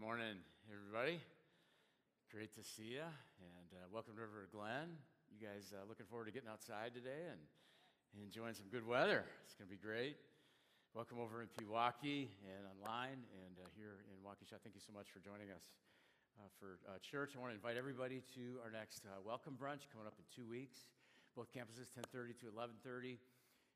morning, everybody. Great to see you, and uh, welcome to River Glen. You guys uh, looking forward to getting outside today and enjoying some good weather. It's going to be great. Welcome over in Pewaukee and online, and uh, here in Waukesha. Thank you so much for joining us uh, for uh, church. I want to invite everybody to our next uh, welcome brunch coming up in two weeks. Both campuses, 10:30 to 11:30.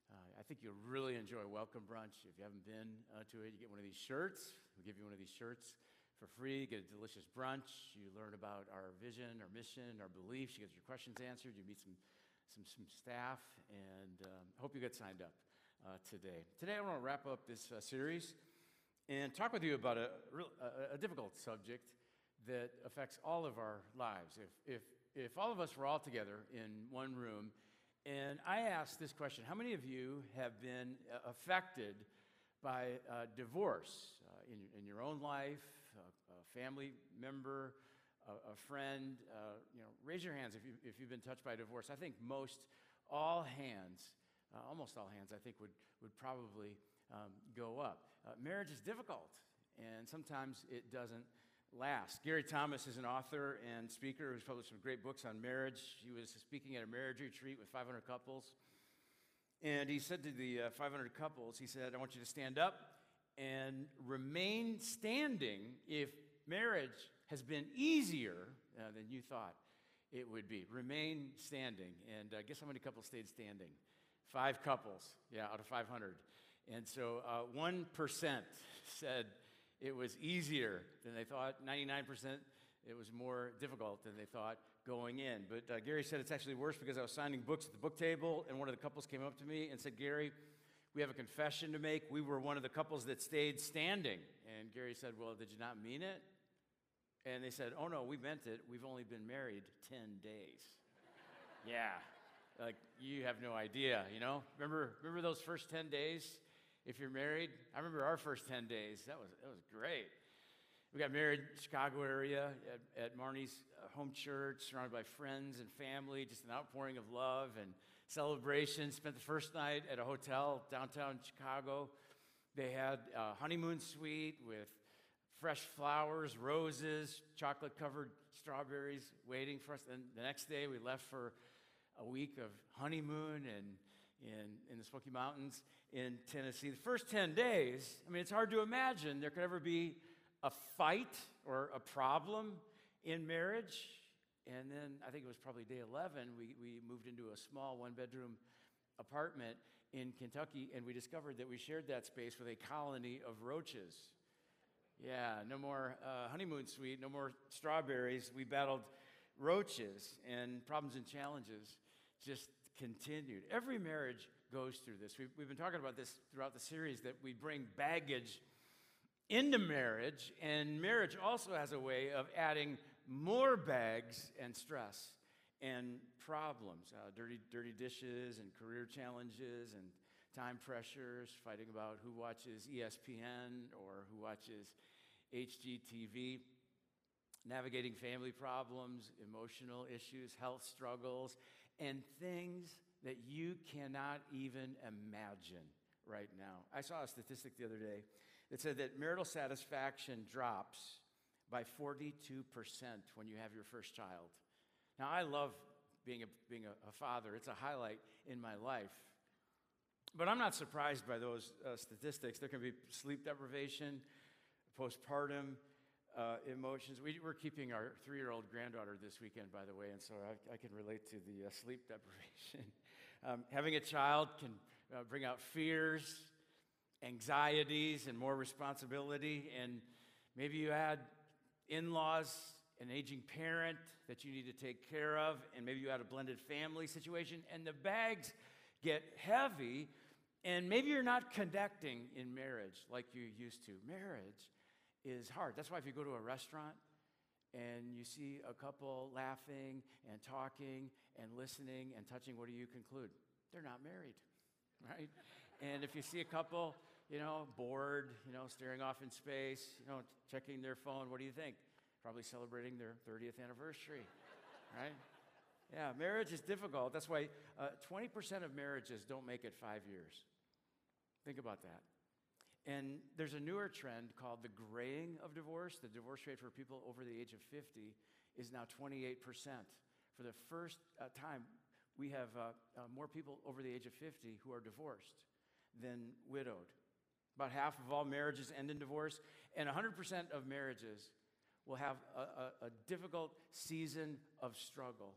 Uh, I think you'll really enjoy Welcome Brunch. If you haven't been uh, to it, you get one of these shirts. We'll give you one of these shirts for free. Get a delicious brunch. You learn about our vision, our mission, our beliefs. You get your questions answered. You meet some, some, some staff, and um, hope you get signed up uh, today. Today, I want to wrap up this uh, series and talk with you about a, real, a, a difficult subject that affects all of our lives. If, if, if all of us were all together in one room, and I asked this question How many of you have been uh, affected by uh, divorce uh, in, in your own life, family member, a, a friend? Uh, you know, raise your hands if, you, if you've been touched by divorce. I think most, all hands, uh, almost all hands, I think would, would probably um, go up. Uh, marriage is difficult, and sometimes it doesn't last. Gary Thomas is an author and speaker who's published some great books on marriage. He was speaking at a marriage retreat with 500 couples. And he said to the uh, 500 couples, he said, I want you to stand up and remain standing if marriage has been easier uh, than you thought it would be. Remain standing. And uh, guess how many couples stayed standing? Five couples, yeah, out of 500. And so uh, 1% said, it was easier than they thought. 99%, it was more difficult than they thought going in. But uh, Gary said it's actually worse because I was signing books at the book table, and one of the couples came up to me and said, Gary, we have a confession to make. We were one of the couples that stayed standing. And Gary said, Well, did you not mean it? And they said, Oh, no, we meant it. We've only been married 10 days. yeah. Like, you have no idea, you know? Remember, remember those first 10 days? if you're married. I remember our first 10 days. That was, that was great. We got married in the Chicago area at, at Marnie's uh, home church, surrounded by friends and family, just an outpouring of love and celebration. Spent the first night at a hotel downtown Chicago. They had a honeymoon suite with fresh flowers, roses, chocolate covered strawberries waiting for us. And the next day we left for a week of honeymoon and in, in the Smoky Mountains in Tennessee. The first 10 days, I mean, it's hard to imagine there could ever be a fight or a problem in marriage. And then I think it was probably day 11, we, we moved into a small one bedroom apartment in Kentucky, and we discovered that we shared that space with a colony of roaches. Yeah, no more uh, honeymoon suite, no more strawberries. We battled roaches and problems and challenges just continued. Every marriage goes through this. We've, we've been talking about this throughout the series that we bring baggage into marriage, and marriage also has a way of adding more bags and stress and problems uh, dirty, dirty dishes and career challenges and time pressures, fighting about who watches ESPN or who watches HGTV, navigating family problems, emotional issues, health struggles, and things that you cannot even imagine right now. I saw a statistic the other day that said that marital satisfaction drops by 42% when you have your first child. Now, I love being a, being a, a father, it's a highlight in my life. But I'm not surprised by those uh, statistics. There can be sleep deprivation, postpartum, uh, emotions. We, are keeping our three year old granddaughter this weekend, by the way, and so I, I can relate to the uh, sleep deprivation. Um, having a child can uh, bring out fears, anxieties, and more responsibility. And maybe you had in laws, an aging parent that you need to take care of, and maybe you had a blended family situation, and the bags get heavy. And maybe you're not connecting in marriage like you used to. Marriage is hard. That's why if you go to a restaurant and you see a couple laughing and talking and listening and touching, what do you conclude? They're not married, right? and if you see a couple, you know, bored, you know, staring off in space, you know, checking their phone, what do you think? Probably celebrating their 30th anniversary, right? Yeah, marriage is difficult. That's why uh, 20% of marriages don't make it five years. Think about that. And there's a newer trend called the graying of divorce. The divorce rate for people over the age of 50 is now 28%. For the first uh, time, we have uh, uh, more people over the age of 50 who are divorced than widowed. About half of all marriages end in divorce, and 100% of marriages will have a, a, a difficult season of struggle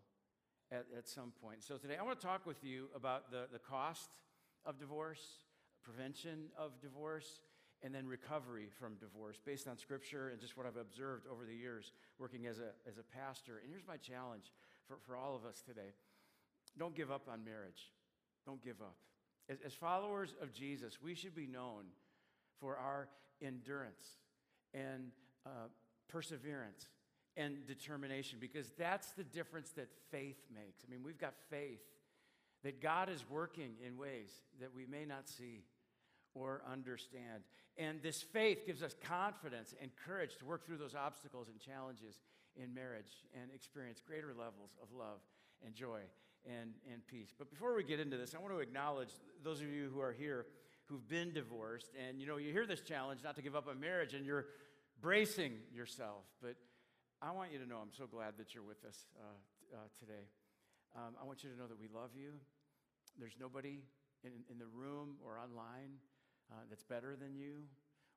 at, at some point. So today I want to talk with you about the, the cost of divorce, prevention of divorce, and then recovery from divorce based on scripture and just what I've observed over the years working as a, as a pastor. And here's my challenge for, for all of us today don't give up on marriage. Don't give up. As, as followers of Jesus, we should be known for our endurance and uh, perseverance and determination because that's the difference that faith makes. I mean, we've got faith that God is working in ways that we may not see or understand. And this faith gives us confidence and courage to work through those obstacles and challenges in marriage and experience greater levels of love and joy and, and peace. But before we get into this, I want to acknowledge those of you who are here who've been divorced. And you know, you hear this challenge not to give up a marriage, and you're bracing yourself. But I want you to know I'm so glad that you're with us uh, uh, today. Um, I want you to know that we love you. There's nobody in, in the room or online uh, that's better than you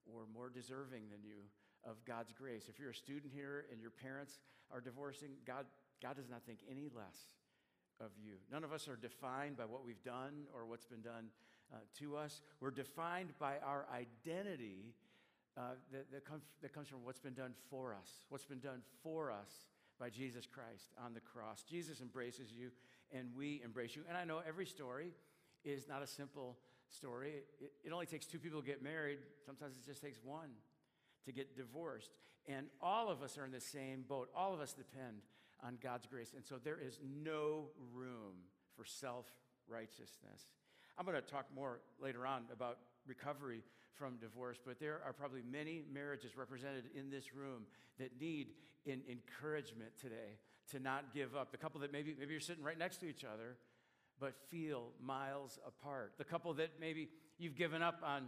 or more deserving than you of God's grace. If you're a student here and your parents are divorcing, God, God does not think any less of you. None of us are defined by what we've done or what's been done uh, to us. We're defined by our identity uh, that, that, comes, that comes from what's been done for us, what's been done for us by Jesus Christ on the cross. Jesus embraces you, and we embrace you. And I know every story is not a simple story. It, it only takes two people to get married, sometimes it just takes one to get divorced. And all of us are in the same boat. All of us depend on God's grace. And so there is no room for self righteousness. I'm going to talk more later on about recovery from divorce, but there are probably many marriages represented in this room that need encouragement today to not give up. The couple that maybe, maybe you're sitting right next to each other, but feel miles apart. The couple that maybe you've given up on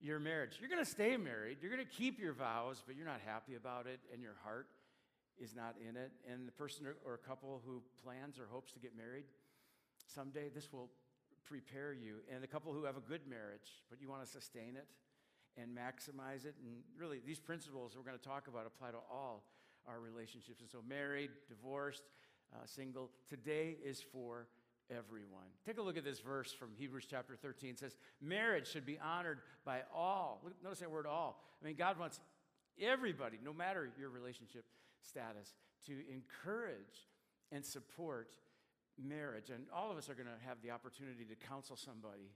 your marriage. You're going to stay married, you're going to keep your vows, but you're not happy about it, and your heart is not in it. And the person or couple who plans or hopes to get married, someday this will prepare you. And the couple who have a good marriage, but you want to sustain it and maximize it. And really, these principles we're going to talk about apply to all our relationships. And so, married, divorced, uh, single, today is for everyone. Take a look at this verse from Hebrews chapter 13. It says, Marriage should be honored by all. Notice that word all. I mean, God wants everybody, no matter your relationship status, to encourage and support marriage. And all of us are going to have the opportunity to counsel somebody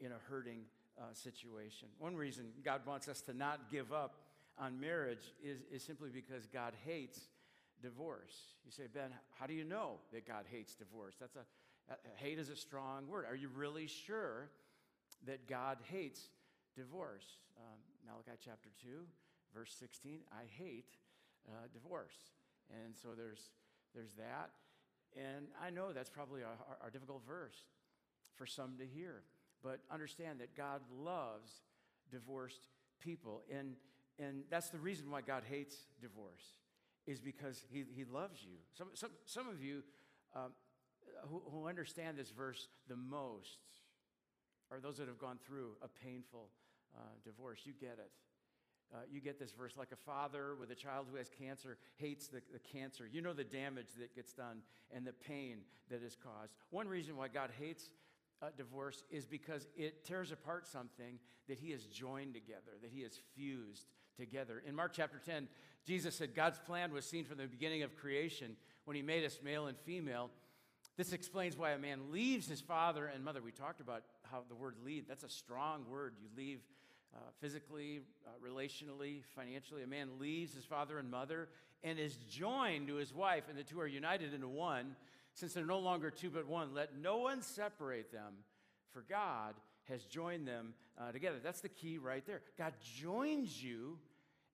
in a hurting uh, situation. One reason God wants us to not give up on marriage is, is simply because God hates divorce. You say, Ben, how do you know that God hates divorce? That's a hate is a strong word. Are you really sure that God hates divorce? Um, Malachi chapter 2, verse 16, I hate uh, divorce. And so there's, there's that. And I know that's probably a, a difficult verse for some to hear. But understand that God loves divorced people. And, and that's the reason why God hates divorce, is because he, he loves you. Some, some, some of you um, who, who understand this verse the most are those that have gone through a painful uh, divorce. You get it. Uh, you get this verse like a father with a child who has cancer hates the, the cancer. You know the damage that gets done and the pain that is caused. One reason why God hates uh, divorce is because it tears apart something that he has joined together, that he has fused together. In Mark chapter 10, Jesus said God's plan was seen from the beginning of creation when he made us male and female. This explains why a man leaves his father and mother. We talked about how the word leave, that's a strong word. You leave uh, physically, uh, relationally, financially. A man leaves his father and mother and is joined to his wife, and the two are united into one. Since they're no longer two but one, let no one separate them, for God has joined them uh, together. That's the key right there. God joins you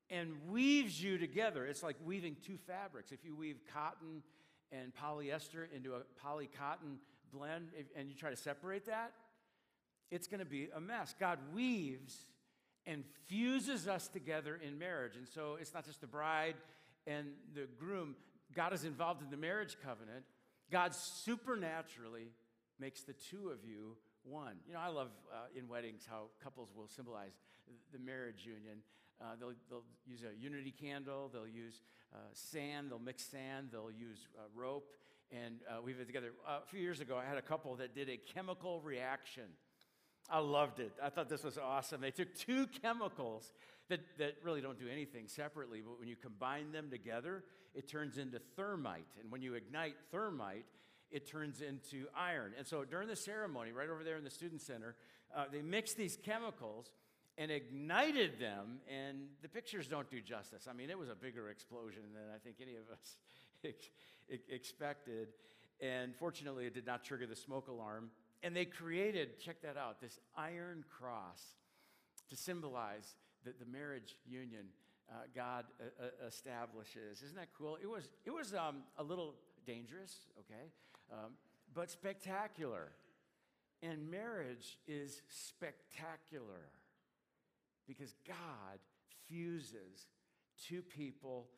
and weaves you together. It's like weaving two fabrics. If you weave cotton and polyester into a poly cotton blend and you try to separate that, it's going to be a mess. God weaves and fuses us together in marriage. And so it's not just the bride and the groom, God is involved in the marriage covenant. God supernaturally makes the two of you one. You know, I love uh, in weddings how couples will symbolize the marriage union. Uh, they'll, they'll use a unity candle, they'll use uh, sand, they'll mix sand, they'll use uh, rope, and uh, we've been together. Uh, a few years ago, I had a couple that did a chemical reaction. I loved it. I thought this was awesome. They took two chemicals that, that really don't do anything separately, but when you combine them together, it turns into thermite. And when you ignite thermite, it turns into iron. And so during the ceremony, right over there in the student center, uh, they mix these chemicals and ignited them, and the pictures don't do justice. I mean, it was a bigger explosion than I think any of us expected. And fortunately, it did not trigger the smoke alarm. And they created, check that out, this iron cross to symbolize the, the marriage union uh, God uh, uh, establishes. Isn't that cool? It was, it was um, a little dangerous, okay, um, but spectacular. And marriage is spectacular because God fuses two people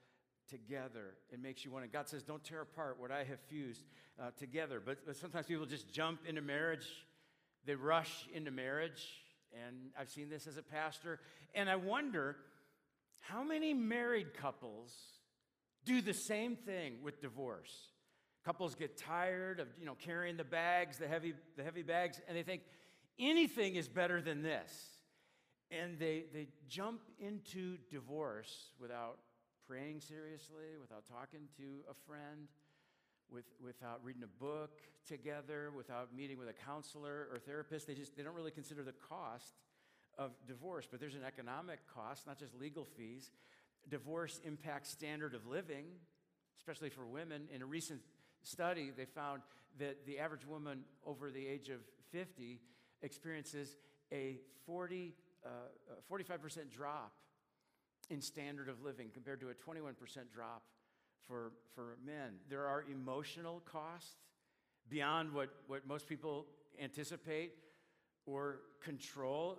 together and makes you one. And God says, Don't tear apart what I have fused uh, together. But, but sometimes people just jump into marriage, they rush into marriage. And I've seen this as a pastor. And I wonder how many married couples do the same thing with divorce? Couples get tired of you know, carrying the bags, the heavy, the heavy bags, and they think anything is better than this. And they, they jump into divorce without praying seriously, without talking to a friend, with, without reading a book together, without meeting with a counselor or therapist. They just they don't really consider the cost of divorce, but there's an economic cost, not just legal fees. Divorce impacts standard of living, especially for women. In a recent study, they found that the average woman over the age of 50 experiences a 40, uh, 45% drop in standard of living compared to a 21% drop for, for men. There are emotional costs beyond what, what most people anticipate or control.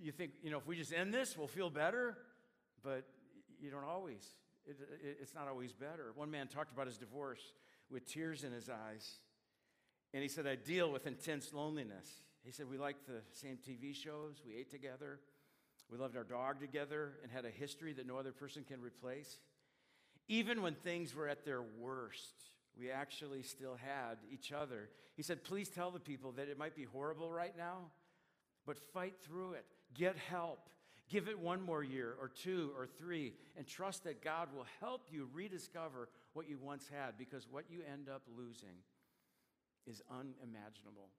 You think, you know, if we just end this, we'll feel better, but you don't always. It, it, it's not always better. One man talked about his divorce with tears in his eyes, and he said, I deal with intense loneliness. He said, We liked the same TV shows, we ate together. We loved our dog together and had a history that no other person can replace. Even when things were at their worst, we actually still had each other. He said, Please tell the people that it might be horrible right now, but fight through it. Get help. Give it one more year or two or three, and trust that God will help you rediscover what you once had because what you end up losing is unimaginable.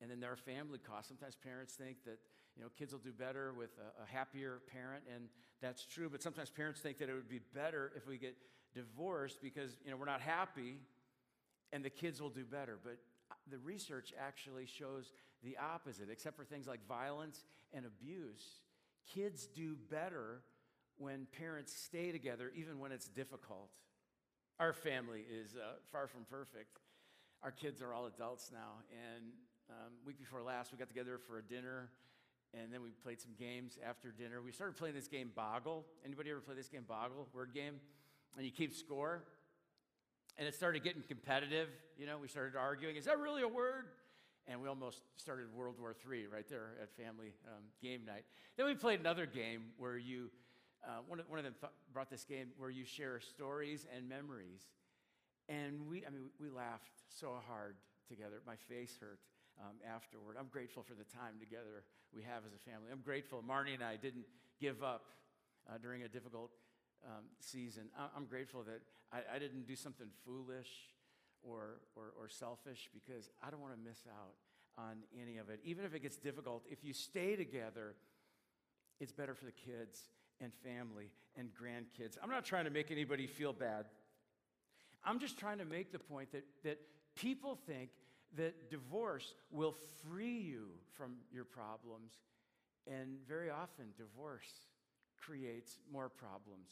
And then there are family costs. Sometimes parents think that you know, kids will do better with a, a, happier parent, and that's true. But sometimes parents think that it would be better if we get divorced because, you know, we're not happy and the kids will do better. But uh, the research actually shows the opposite, except for things like violence and abuse. Kids do better when parents stay together, even when it's difficult. Our family is uh, far from perfect. Our kids are all adults now. And um, week before last, we got together for a dinner and then we played some games after dinner. We started playing this game Boggle. Anybody ever play this game Boggle, word game? And you keep score. And it started getting competitive. You know, we started arguing. Is that really a word? And we almost started World War III right there at family um, game night. Then we played another game where you, uh, one, of, one of them th- brought this game where you share stories and memories. And we, I mean, we laughed so hard together. My face hurt um, afterward. I'm grateful for the time together we have as a family. I'm grateful Marnie and I didn't give up uh, during a difficult um, season. I- am grateful that I-, I, didn't do something foolish or, or, or selfish because I don't want to miss out on any of it. Even if it gets difficult, if you stay together, it's better for the kids and family and grandkids. I'm not trying to make anybody feel bad. I'm just trying to make the point that, that people think that divorce will free you from your problems. And very often, divorce creates more problems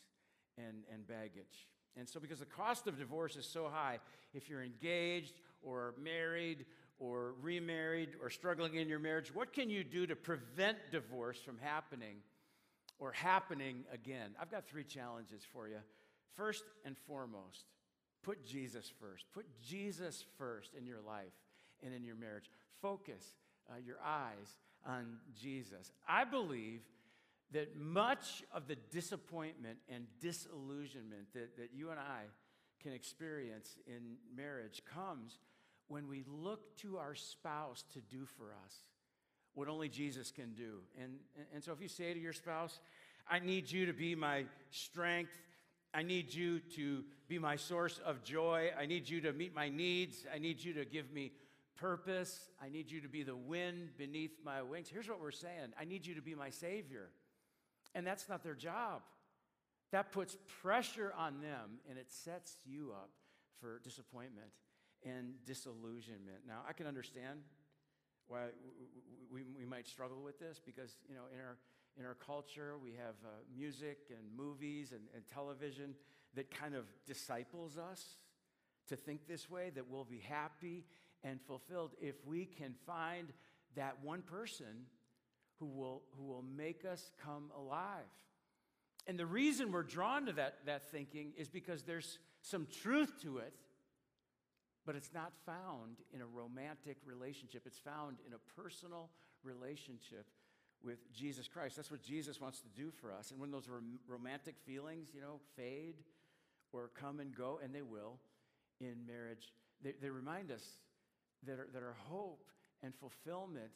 and, and baggage. And so, because the cost of divorce is so high, if you're engaged or married or remarried or struggling in your marriage, what can you do to prevent divorce from happening or happening again? I've got three challenges for you. First and foremost, put Jesus first. Put Jesus first in your life and in your marriage. Focus uh, your eyes on Jesus. I believe that much of the disappointment and disillusionment that, that you and I can experience in marriage comes when we look to our spouse to do for us what only Jesus can do. And, and so if you say to your spouse, I need you to be my strength, I need you to be my source of joy, I need you to meet my needs, I need you to give me purpose, I need you to be the wind beneath my wings. Here's what we're saying I need you to be my Savior. And that's not their job. That puts pressure on them and it sets you up for disappointment and disillusionment. Now, I can understand why we, might struggle with this because, you know, in our, in our culture, we have uh, music and movies and, and television that kind of disciples us to think this way, that we'll be happy and fulfilled if we can find that one person who will, who will make us come alive. And the reason we're drawn to that, that thinking is because there's some truth to it, but it's not found in a romantic relationship. It's found in a personal relationship with Jesus Christ. That's what Jesus wants to do for us. And when those rom- romantic feelings, you know, fade or come and go, and they will in marriage, they, they remind us that our, that our hope and fulfillment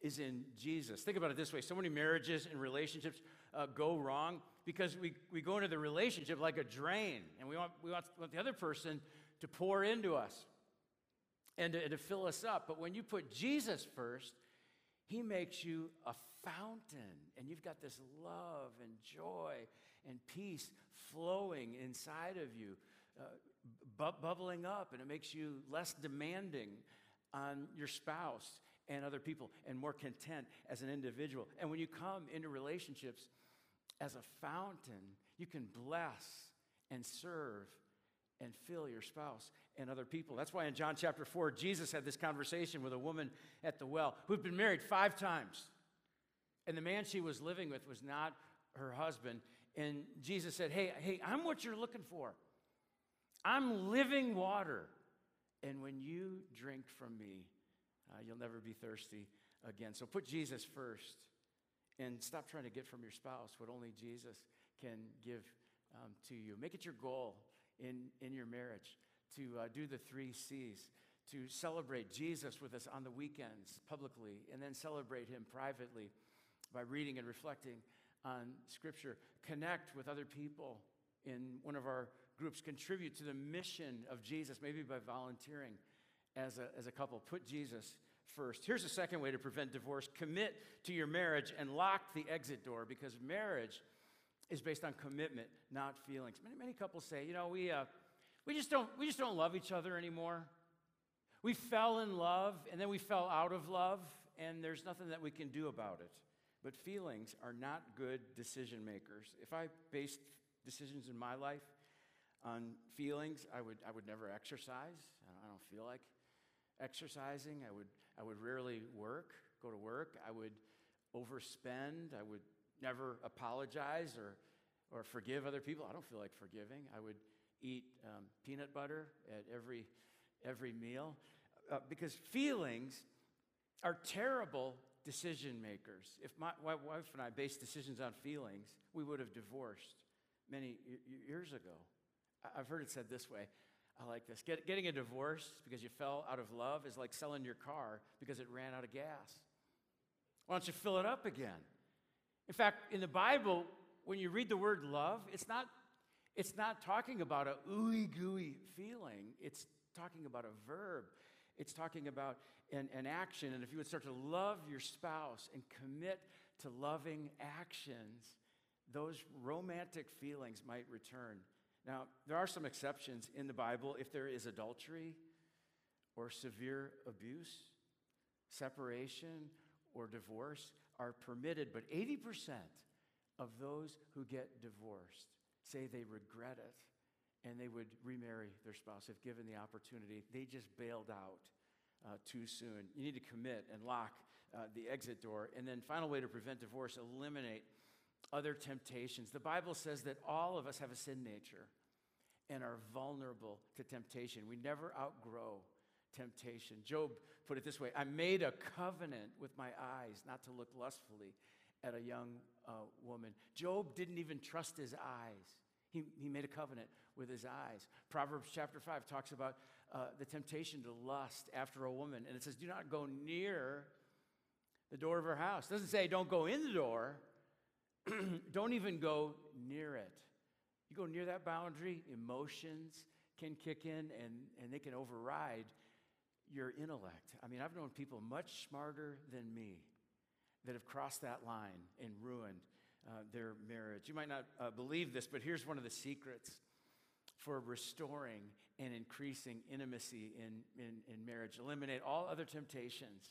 is in Jesus. Think about it this way so many marriages and relationships uh, go wrong because we, we go into the relationship like a drain and we want, we want, want the other person to pour into us and to, and to fill us up. But when you put Jesus first, he makes you a fountain and you've got this love and joy and peace flowing inside of you, uh, bu- bubbling up, and it makes you less demanding on your spouse and other people and more content as an individual. And when you come into relationships as a fountain, you can bless and serve and fill your spouse and other people. That's why in John chapter 4, Jesus had this conversation with a woman at the well who'd been married five times. And the man she was living with was not her husband. And Jesus said, Hey, hey, I'm what you're looking for. I'm living water. And when you drink from me, uh, you'll never be thirsty again. So put Jesus first and stop trying to get from your spouse what only Jesus can give um, to you. Make it your goal in, in your marriage to uh, do the three C's, to celebrate Jesus with us on the weekends publicly, and then celebrate him privately by reading and reflecting on Scripture. Connect with other people in one of our groups. Contribute to the mission of Jesus, maybe by volunteering as a, as a couple. Put Jesus first. Here's a second way to prevent divorce commit to your marriage and lock the exit door because marriage is based on commitment, not feelings. Many, many couples say, you know, we, uh, we, just don't, we just don't love each other anymore. We fell in love and then we fell out of love, and there's nothing that we can do about it. But feelings are not good decision makers. If I based decisions in my life on feelings, I would, I would never exercise. I don't feel like exercising. I would, I would rarely work, go to work. I would overspend. I would never apologize or, or forgive other people. I don't feel like forgiving. I would eat um, peanut butter at every, every meal uh, because feelings are terrible decision makers. If my, my wife and I based decisions on feelings, we would have divorced many years ago. I've heard it said this way I like this. Get, getting a divorce because you fell out of love is like selling your car because it ran out of gas. Why don't you fill it up again? In fact, in the Bible, when you read the word love, it's not, it's not talking about a ooey gooey feeling. It's talking about a verb. It's talking about an, an action. And if you would start to love your spouse and commit to loving actions, those romantic feelings might return. Now, there are some exceptions in the Bible if there is adultery or severe abuse, separation or divorce are permitted, but 80% of those who get divorced say they regret it and they would remarry their spouse if given the opportunity. They just bailed out uh, too soon. You need to commit and lock uh, the exit door. And then, final way to prevent divorce eliminate other temptations. The Bible says that all of us have a sin nature and are vulnerable to temptation. We never outgrow temptation. Job put it this way I made a covenant with my eyes not to look lustfully at a young uh, woman. Job didn't even trust his eyes. He, he made a covenant with his eyes. Proverbs chapter 5 talks about uh, the temptation to lust after a woman, and it says, Do not go near the door of her house. It doesn't say don't go in the door, don't even go near it. You go near that boundary, emotions can kick in and, and they can override your intellect. I mean, I've known people much smarter than me that have crossed that line and ruined uh, their marriage. You might not uh, believe this, but here's one of the secrets for restoring and increasing intimacy in, in, in marriage. Eliminate all other temptations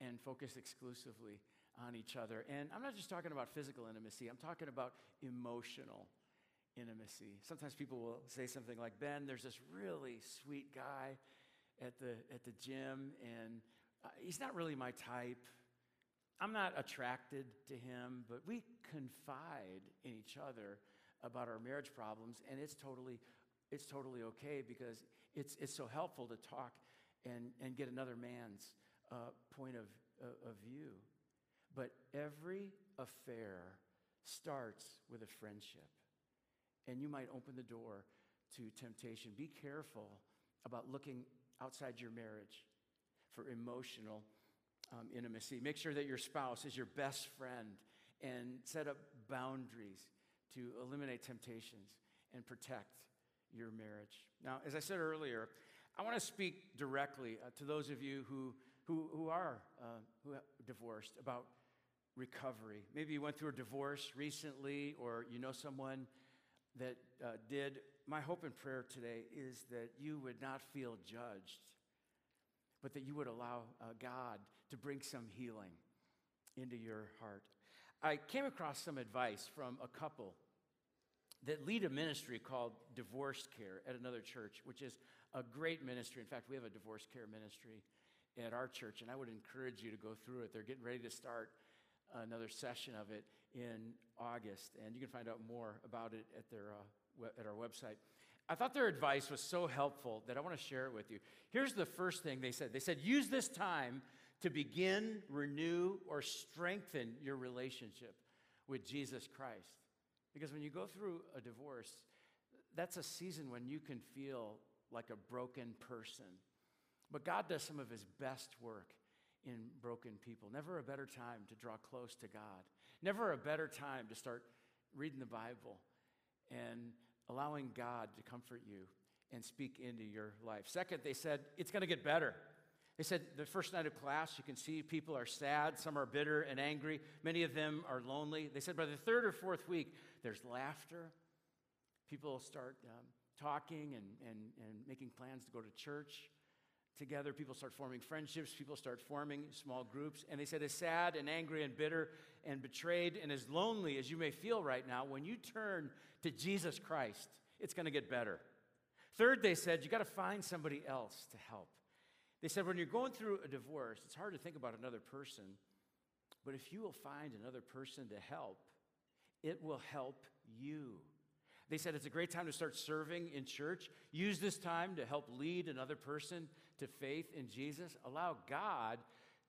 and focus exclusively on each other. And I'm not just talking about physical intimacy, I'm talking about emotional intimacy. Sometimes people will say something like, Ben, there's this really sweet guy at the, at the gym, and uh, he's not really my type. I'm not attracted to him, but we confide in each other about our marriage problems, and it's totally, it's totally okay because it's, it's so helpful to talk and, and get another man's uh, point of, uh, of view. But every affair starts with a friendship, and you might open the door to temptation. Be careful about looking outside your marriage for emotional um, intimacy. Make sure that your spouse is your best friend and set up boundaries to eliminate temptations and protect your marriage. Now, as I said earlier, I want to speak directly uh, to those of you who, who, who are uh, who divorced about recovery. Maybe you went through a divorce recently, or you know someone that uh, did. My hope and prayer today is that you would not feel judged, but that you would allow uh, God to bring some healing into your heart. I came across some advice from a couple that lead a ministry called Divorce Care at another church, which is a great ministry. In fact, we have a divorce care ministry at our church, and I would encourage you to go through it. They're getting ready to start another session of it in August, and you can find out more about it at, their, uh, at our website. I thought their advice was so helpful that I want to share it with you. Here's the first thing they said they said, use this time to begin, renew, or strengthen your relationship with Jesus Christ. Because when you go through a divorce, that's a season when you can feel like a broken person. But God does some of his best work in broken people. Never a better time to draw close to God. Never a better time to start reading the Bible and allowing God to comfort you and speak into your life. Second, they said, it's going to get better. They said the first night of class, you can see people are sad, some are bitter and angry, many of them are lonely. They said by the third or fourth week, there's laughter. People start um, talking and, and, and making plans to go to church together. People start forming friendships. People start forming small groups. And they said, as sad and angry and bitter and betrayed and as lonely as you may feel right now, when you turn to Jesus Christ, it's going to get better. Third, they said, you got to find somebody else to help. They said, when you're going through a divorce, it's hard to think about another person, but if you will find another person to help, it will help you. They said it's a great time to start serving in church. Use this time to help lead another person to faith in Jesus. Allow God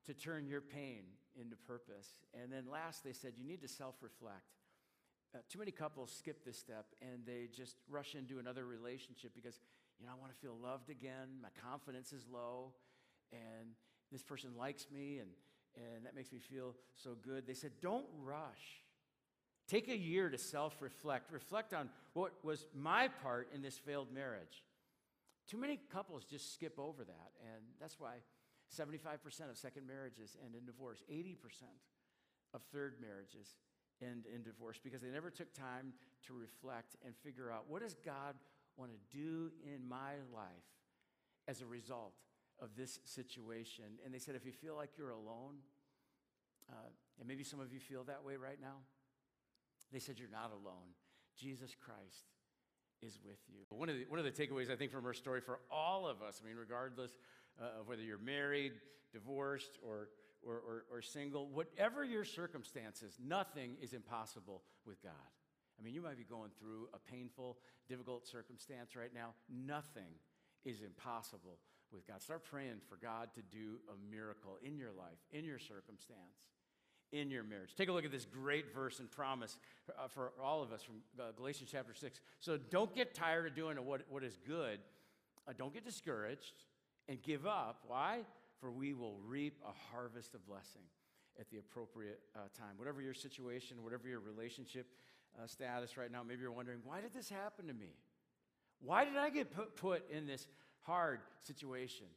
to turn your pain into purpose. And then last, they said you need to self reflect. Uh, too many couples skip this step and they just rush into another relationship because, you know, I want to feel loved again. My confidence is low and this person likes me and, and that makes me feel so good. They said, don't rush. Take a year to self reflect. Reflect on what was my part in this failed marriage. Too many couples just skip over that, and that's why 75% of second marriages end in divorce, 80% of third marriages end in divorce because they never took time to reflect and figure out what does God want to do in my life as a result of this situation. And they said, if you feel like you're alone, uh, and maybe some of you feel that way right now, they said, You're not alone. Jesus Christ is with you. One of, the, one of the takeaways, I think, from her story for all of us, I mean, regardless uh, of whether you're married, divorced, or, or, or, or single, whatever your circumstances, nothing is impossible with God. I mean, you might be going through a painful, difficult circumstance right now. Nothing is impossible with God. Start praying for God to do a miracle in your life, in your circumstance, in your marriage. Take a look at this great verse and promise uh, for all of us from uh, Galatians chapter 6. So don't get tired of doing what, what is good. Uh, don't get discouraged and give up. Why? For we will reap a harvest of blessing at the appropriate time. Whatever your situation, whatever your relationship status right now, maybe you're wondering, why did this happen to me? Why did I get put, put in this hard situation?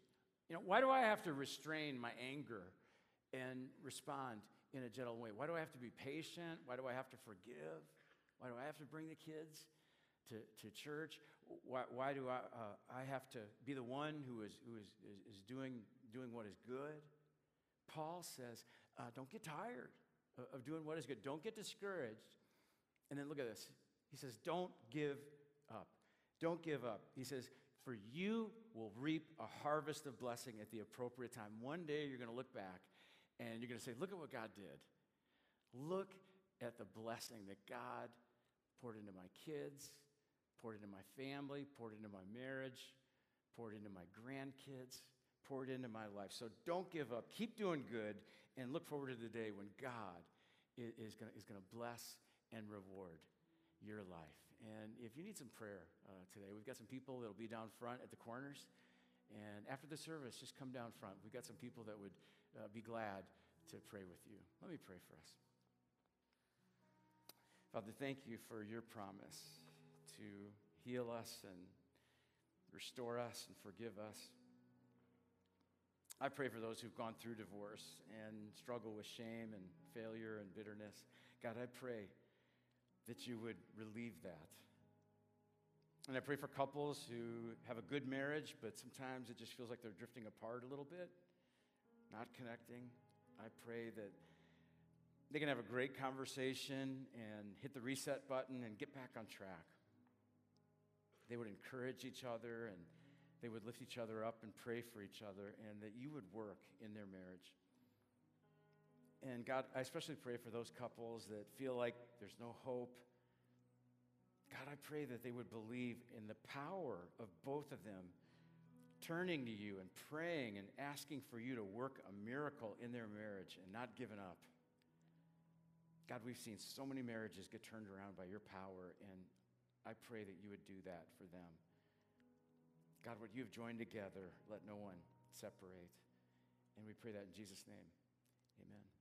You know, why do I have to restrain my anger and respond in a gentle way? Why do I have to be patient? Why do I have to forgive? Why do I have to bring the kids to, to church? Why, why do I, uh, I have to be the one who is, who is, is, is doing, doing what is good? Paul says, uh, don't get tired of, of doing what is good. Don't get discouraged. And then look at this. He says, don't give up. Don't give up. He says, for you will reap a harvest of blessing at the appropriate time. One day you're going to look back and you're going to say, look at what God did. Look at the blessing that God poured into my kids, poured into my family, poured into my marriage, poured into my grandkids, poured into my life. So don't give up. Keep doing good and look forward to the day when God is going to bless and reward your life. And if you need some prayer uh, today, we've got some people that'll be down front at the corners. And after the service, just come down front. We've got some people that would uh, be glad to pray with you. Let me pray for us. Father, thank you for your promise to heal us and restore us and forgive us. I pray for those who've gone through divorce and struggle with shame and failure and bitterness. God, I pray that you would relieve that. And I pray for couples who have a good marriage, but sometimes it just feels like they're drifting apart a little bit, not connecting. I pray that they can have a great conversation and hit the reset button and get back on track. They would encourage each other and they would lift each other up and pray for each other, and that you would work in their marriage. And God, I especially pray for those couples that feel like there's no hope. God, I pray that they would believe in the power of both of them turning to you and praying and asking for you to work a miracle in their marriage and not giving up. God, we've seen so many marriages get turned around by your power, and I pray that you would do that for them. God, what you have joined together, let no one separate. And we pray that in Jesus' name. Amen.